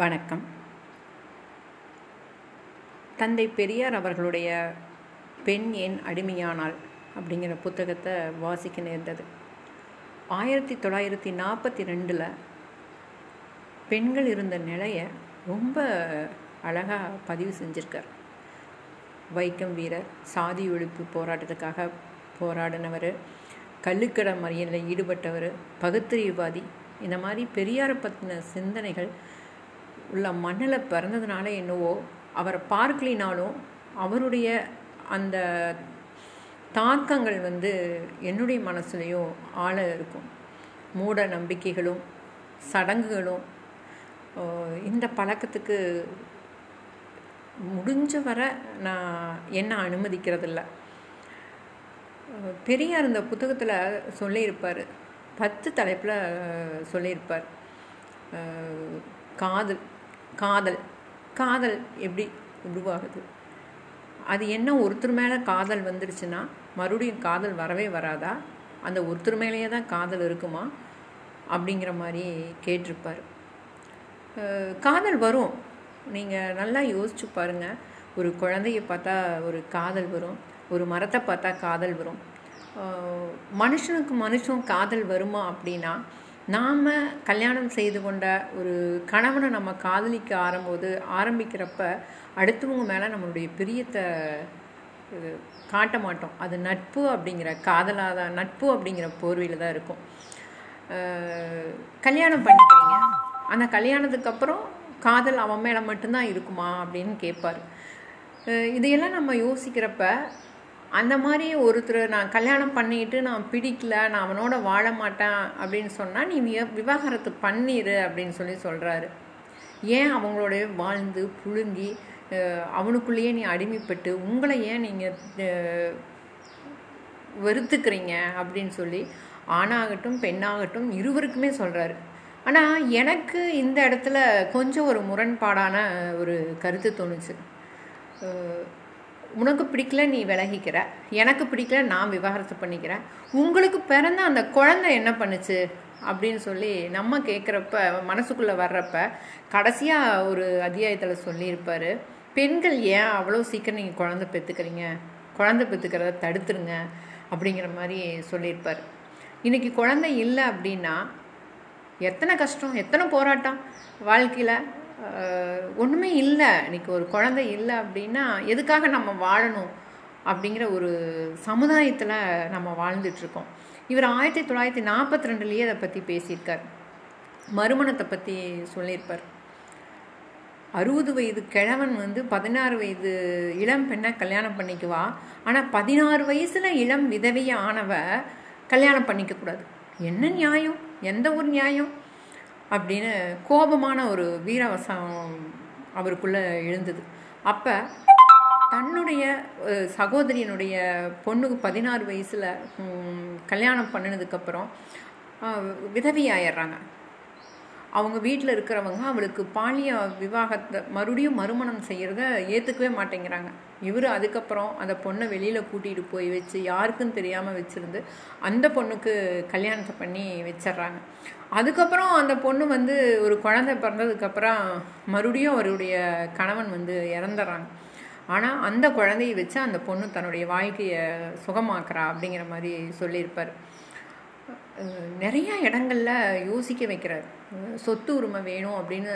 வணக்கம். தந்தை பெரியார் அவர்களுடைய பெண் ஏன் அடிமையானால் அப்படிங்கிற புத்தகத்தை வாசிக்க நேர்ந்தது ஆயிரத்தி தொள்ளாயிரத்தி நாற்பத்தி ரெண்டில் பெண்கள் இருந்த நிலையை ரொம்ப அழகாக பதிவு செஞ்சுருக்கார். வைக்கம் வீரர் சாதி ஒழிப்பு போராட்டத்துக்காக போராடினவர் கள்ளுக்கடை மறியலில் ஈடுபட்டவர் பகுத்தறிவுவாதி இந்த மாதிரி பெரியாரை பற்றின சிந்தனைகள் உள்ள மண்ணில் பிறந்ததுனால என்னவோ அவரை பார்க்கலினாலும் அவருடைய அந்த தாக்கங்கள் வந்து என்னுடைய மனசுலேயும் ஆழ இருக்கும். மூட நம்பிக்கைகளும் சடங்குகளும் இந்த பழக்கத்துக்கு முடிஞ்ச வர நான் என்ன அனுமதிக்கிறதில்ல. பெரியார் இந்த புத்தகத்தில் சொல்லியிருப்பார். பத்து தலைப்பில் சொல்லியிருப்பார். காதல் காதல். காதல் எப்படி உருவாகுது? அது என்ன ஒருத்தர் மேலே காதல் வந்துடுச்சுன்னா மறுபடியும் காதல் வரவே வராதா? அந்த ஒருத்தர் மேலேயே தான் காதல் இருக்குமா? அப்படிங்கிற மாதிரி கேட்டிருப்பார். காதல் வரும். நீங்கள் நல்லா யோசிச்சு பாருங்கள் ஒரு குழந்தைய பார்த்தா ஒரு காதல் வரும். ஒரு மரத்தை பார்த்தா காதல் வரும். மனுஷனுக்கு மனுஷன் காதல் வருமா அப்படின்னா நாம் கல்யாணம் செய்து கொண்ட ஒரு கணவனை நம்ம காதலிக்க ஆரம்போது ஆரம்பிக்கிறப்ப அடுத்தவங்க மேலே நம்மளுடைய பிரியத்தை காட்ட மாட்டோம். அது நட்பு அப்படிங்கிற காதலாக தான் நட்பு அப்படிங்கிற போர்வையில் தான் இருக்கும். கல்யாணம் பண்ணிக்கிறீங்க. அந்த கல்யாணத்துக்கு அப்புறம் காதல் அவன் மேலே மட்டும்தான் இருக்குமா அப்படின்னு கேட்பார். இதையெல்லாம் நம்ம யோசிக்கிறப்ப அந்த மாதிரி ஒருத்தர் நான் கல்யாணம் பண்ணிட்டு நான் பிடிக்கல நான் அவனோட வாழ மாட்டேன் அப்படின்னு சொன்னால் நீ விவாகரத்து பண்ணிடு அப்படின்னு சொல்லி சொல்கிறாரு ஏன் அவங்களோட வாழ்ந்து புழுங்கி அவனுக்குள்ளேயே நீ அடிமைப்பட்டு உங்களை ஏன் நீங்கள் வெறுத்துக்கிறீங்க அப்படின்னு சொல்லி ஆணாகட்டும் பெண்ணாகட்டும் இருவருக்குமே சொல்கிறாரு ஆனால் எனக்கு இந்த இடத்துல கொஞ்சம் ஒரு முரண்பாடான ஒரு கருத்து தோணுச்சு. உனக்கு பிடிக்கல நீ விலகிக்கிற. எனக்கு பிடிக்கல நான் விவாகரத்து பண்ணிக்கிறேன். உங்களுக்கு பிறந்த அந்த குழந்தை என்ன பண்ணுச்சு? அப்படின்னு சொல்லி நம்ம கேட்குறப்ப மனசுக்குள்ளே வர்றப்ப கடைசியாக ஒரு அத்தியாயத்தில் சொல்லியிருப்பார். பெண்கள் ஏன் அவ்வளோ சீக்கிரம் நீங்கள் குழந்தை பெற்றுக்கிறீங்க குழந்தை பெற்றுக்கிறத தடுத்துருங்க அப்படிங்கிற மாதிரி சொல்லியிருப்பார். இன்றைக்கி குழந்தை இல்லை அப்படின்னா எத்தனை கஷ்டம் எத்தனை போராட்டம் வாழ்க்கையில்? ஒன்றுமே இல்லை. இன்னைக்கு ஒரு குழந்தை இல்லை அப்படின்னா எதுக்காக நம்ம வாழணும் அப்படிங்கிற ஒரு சமுதாயத்தில் நம்ம வாழ்ந்துட்டுருக்கோம் இவர் ஆயிரத்தி தொள்ளாயிரத்தி நாற்பத்தி ரெண்டுலேயே அதை பற்றி பேசியிருக்கார். மறுமணத்தை பற்றி சொல்லியிருப்பார். அறுபது வயது கிழவன் வந்து பதினாறு வயது இளம் பெண்ணை கல்யாணம் பண்ணிக்குவா. ஆனால் பதினாறு வயசில் இளம் விதவைய ஆனவ கல்யாணம் பண்ணிக்கக்கூடாது. என்ன நியாயம்? எந்த ஒரு நியாயம்? அப்படின்னு கோபமான ஒரு வீரவசம் அவருக்குள்ளே எழுந்தது. அப்போ தன்னுடைய சகோதரியனுடைய பொண்ணுக்கு பதினாறு வயசில் கல்யாணம் பண்ணினதுக்கப்புறம் விதவி ஆயிடுறாங்க அவங்க வீட்டில் இருக்கிறவங்க அவளுக்கு பாலிய விவாகத்தை மறுபடியும் மறுமணம் செய்கிறத ஏற்றுக்கவே மாட்டேங்கிறாங்க. இவர் அதுக்கப்புறம் அந்த பொண்ணை வெளியில் கூட்டிகிட்டு போய் வச்சு யாருக்கும் தெரியாமல் வச்சுருந்து அந்த பொண்ணுக்கு கல்யாணத்தை பண்ணி வச்சிட்றாங்க அதுக்கப்புறம் அந்த பொண்ணு வந்து ஒரு குழந்தை பிறந்ததுக்கப்புறம் மறுபடியும் அவருடைய கணவன் வந்து இறந்துடுறாங்க ஆனால் அந்த குழந்தையை வச்சு அந்த பொண்ணு தன்னுடைய வாழ்க்கையை சுகமாக்குறா அப்படிங்கிற மாதிரி சொல்லியிருப்பார். நிறையா இடங்களில் யோசிக்க வைக்கிறார். சொத்து உரிமை வேணும் அப்படின்னு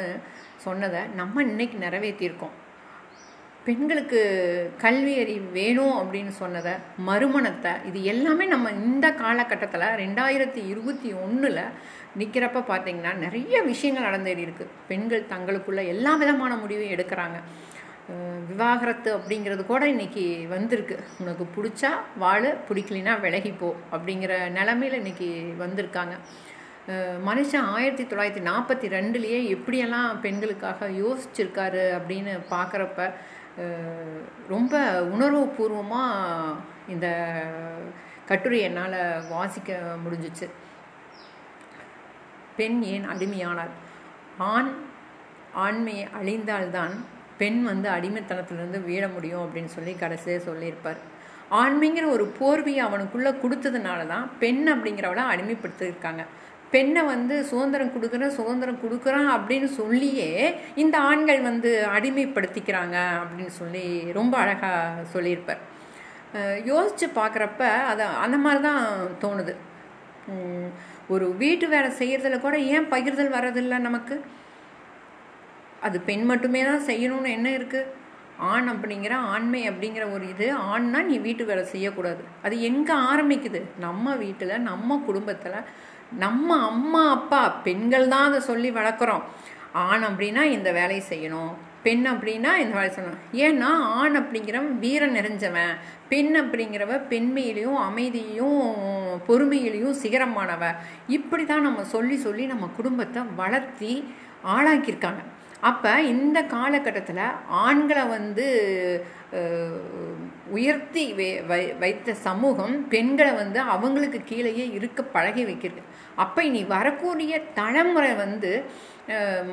சொன்னதை நம்ம இன்னைக்கு நிறைவேற்றியிருக்கோம். பெண்களுக்கு கல்வி அறிவு வேணும் அப்படின்னு சொன்னதை மறுமணத்தை இது எல்லாமே நம்ம இந்த காலகட்டத்தில் ரெண்டாயிரத்தி இருபத்தி ஒன்றில் நிற்கிறப்ப பார்த்தீங்கன்னா நிறைய விஷயங்கள் நடந்தேறி இருக்குது பெண்கள் தங்களுக்குள்ள எல்லா விதமான முடிவையும் எடுக்கிறாங்க. விவாகரத்து அப்படிங்கிறது கூட இன்னைக்கு வந்திருக்கு. உனக்கு பிடிச்சா வாழ பிடிக்கலினா விலகிப்போ அப்படிங்கிற நிலமையில் இன்னைக்கு வந்திருக்காங்க. மனுஷன் ஆயிரத்தி தொள்ளாயிரத்தி நாற்பத்தி ரெண்டுலேயே எப்படியெல்லாம் பெண்களுக்காக யோசிச்சிருக்காரு அப்படின்னு பார்க்குறப்ப ரொம்ப உணர்வு பூர்வமாக இந்த கட்டுரை என்னால் வாசிக்க முடிஞ்சிச்சு. பெண் ஏன் அடிமையானார்? ஆண் ஆண்மையை அழிந்தால்தான் பெண் வந்து அடிமைத்தனத்திலிருந்து வீழ முடியும் அப்படின்னு சொல்லி கடைசியாக சொல்லியிருப்பார். ஆண்மைங்கிற ஒரு போர்வையை அவனுக்குள்ளே கொடுத்ததுனால தான் பெண் அப்படிங்கிறவளை அடிமைப்படுத்தியிருக்காங்க. பெண்ணை வந்து சுதந்திரம் கொடுக்குறேன் சுதந்திரம் கொடுக்குறான் அப்படின்னு சொல்லியே இந்த ஆண்கள் வந்து அடிமைப்படுத்திக்கிறாங்க அப்படின்னு சொல்லி ரொம்ப அழகாக சொல்லியிருப்பார். யோசித்து பார்க்குறப்ப அதை அந்த மாதிரி தான் தோணுது ஒரு வீட்டு வேலை செய்கிறதுல கூட ஏன் பகிர்தல் வர்றதில்லை நமக்கு? அது பெண் மட்டுமே தான் செய்யணும்னு என்ன இருக்குது ஆண் அப்படிங்கிற ஆண்மை அப்படிங்கிற ஒரு இது ஆண்னா நீ வீட்டு வேலை செய்யக்கூடாது. அது எங்கே ஆரம்பிக்குது? நம்ம வீட்டில் நம்ம குடும்பத்தில் நம்ம அம்மா அப்பா பெண்கள் தான் அதை சொல்லி வளர்க்குறோம். ஆண் அப்படின்னா இந்த வேலையை செய்யணும். பெண் அப்படின்னா இந்த வேலை செய்யணும். ஏன்னா ஆண் அப்படிங்கிறவன் வீரம் நிறைஞ்சவன். பெண் அப்படிங்கிறவ பெண்மையிலையும் அமைதியிலையும் பொறுமையிலையும் சிகரமானவ. இப்படி தான் நம்ம சொல்லி சொல்லி நம்ம குடும்பத்தை வளர்த்தி ஆளாக்கியிருக்காங்க. அப்போ இந்த காலகட்டத்தில் ஆண்களை வந்து உயர்த்தி வை- வை- வைத்த சமூகம் பெண்களை வந்து அவங்களுக்கு கீழேயே இருக்க பழகி வைக்கிறது. அப்போ இனி வரக்கூடிய தலைமுறை வந்து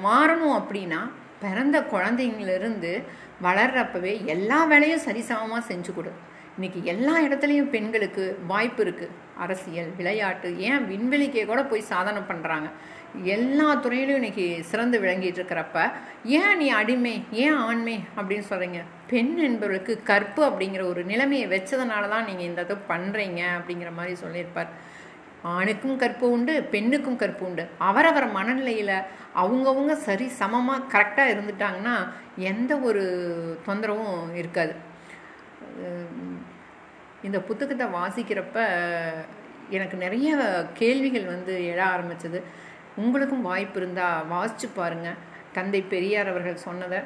மாறணும் அப்படின்னா பிறந்த குழந்தைங்களிருந்து வளர்றப்பவே எல்லா வேலையும் சரிசமமாக செஞ்சு கொடு. இன்னைக்கு எல்லா இடத்துலையும் பெண்களுக்கு வாய்ப்பு இருக்குது அரசியல் விளையாட்டு ஏன் விண்வெளிக்கே கூட போய் சாதனை பண்ணுறாங்க எல்லா துறையிலையும் இன்னைக்கு சிறந்து விளங்கிட்டு இருக்கிறப்ப ஏன் நீ அடிமை ஏன் ஆண்மை அப்படின்னு சொல்கிறீங்க பெண் என்பவர்களுக்கு கற்பு அப்படிங்கிற ஒரு நிலைமையை வச்சதுனால தான் நீங்கள் இந்த இது பண்ணுறீங்க அப்படிங்கிற மாதிரி சொல்லியிருப்பார். ஆணுக்கும் கற்பு உண்டு பெண்ணுக்கும் கற்பு உண்டு. அவரவர் மனநிலையில் அவங்கவுங்க சரி சமமாக கரெக்டாக இருந்துட்டாங்கன்னா எந்த ஒரு தொந்தரவும் இருக்காது. இந்த புத்தகத்தை வாசிக்கிறப்ப எனக்கு நிறைய கேள்விகள் வந்து எழ ஆரம்பிச்சது. உங்களுக்கும் வாய்ப்பு இருந்தால் வாசிச்சு பாருங்கள் தந்தை பெரியார் அவர்கள் சொன்னதை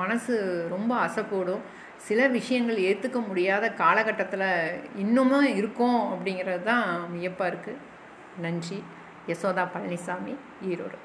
மனசு ரொம்ப அசைப்போடும். சில விஷயங்கள் ஏற்றுக்க முடியாத காலகட்டத்தில் இன்னுமும் இருக்கோம் அப்படிங்கிறது தான் வியப்பாக இருக்குது நன்றி. யசோதா பழனிசாமி ஈரோடு.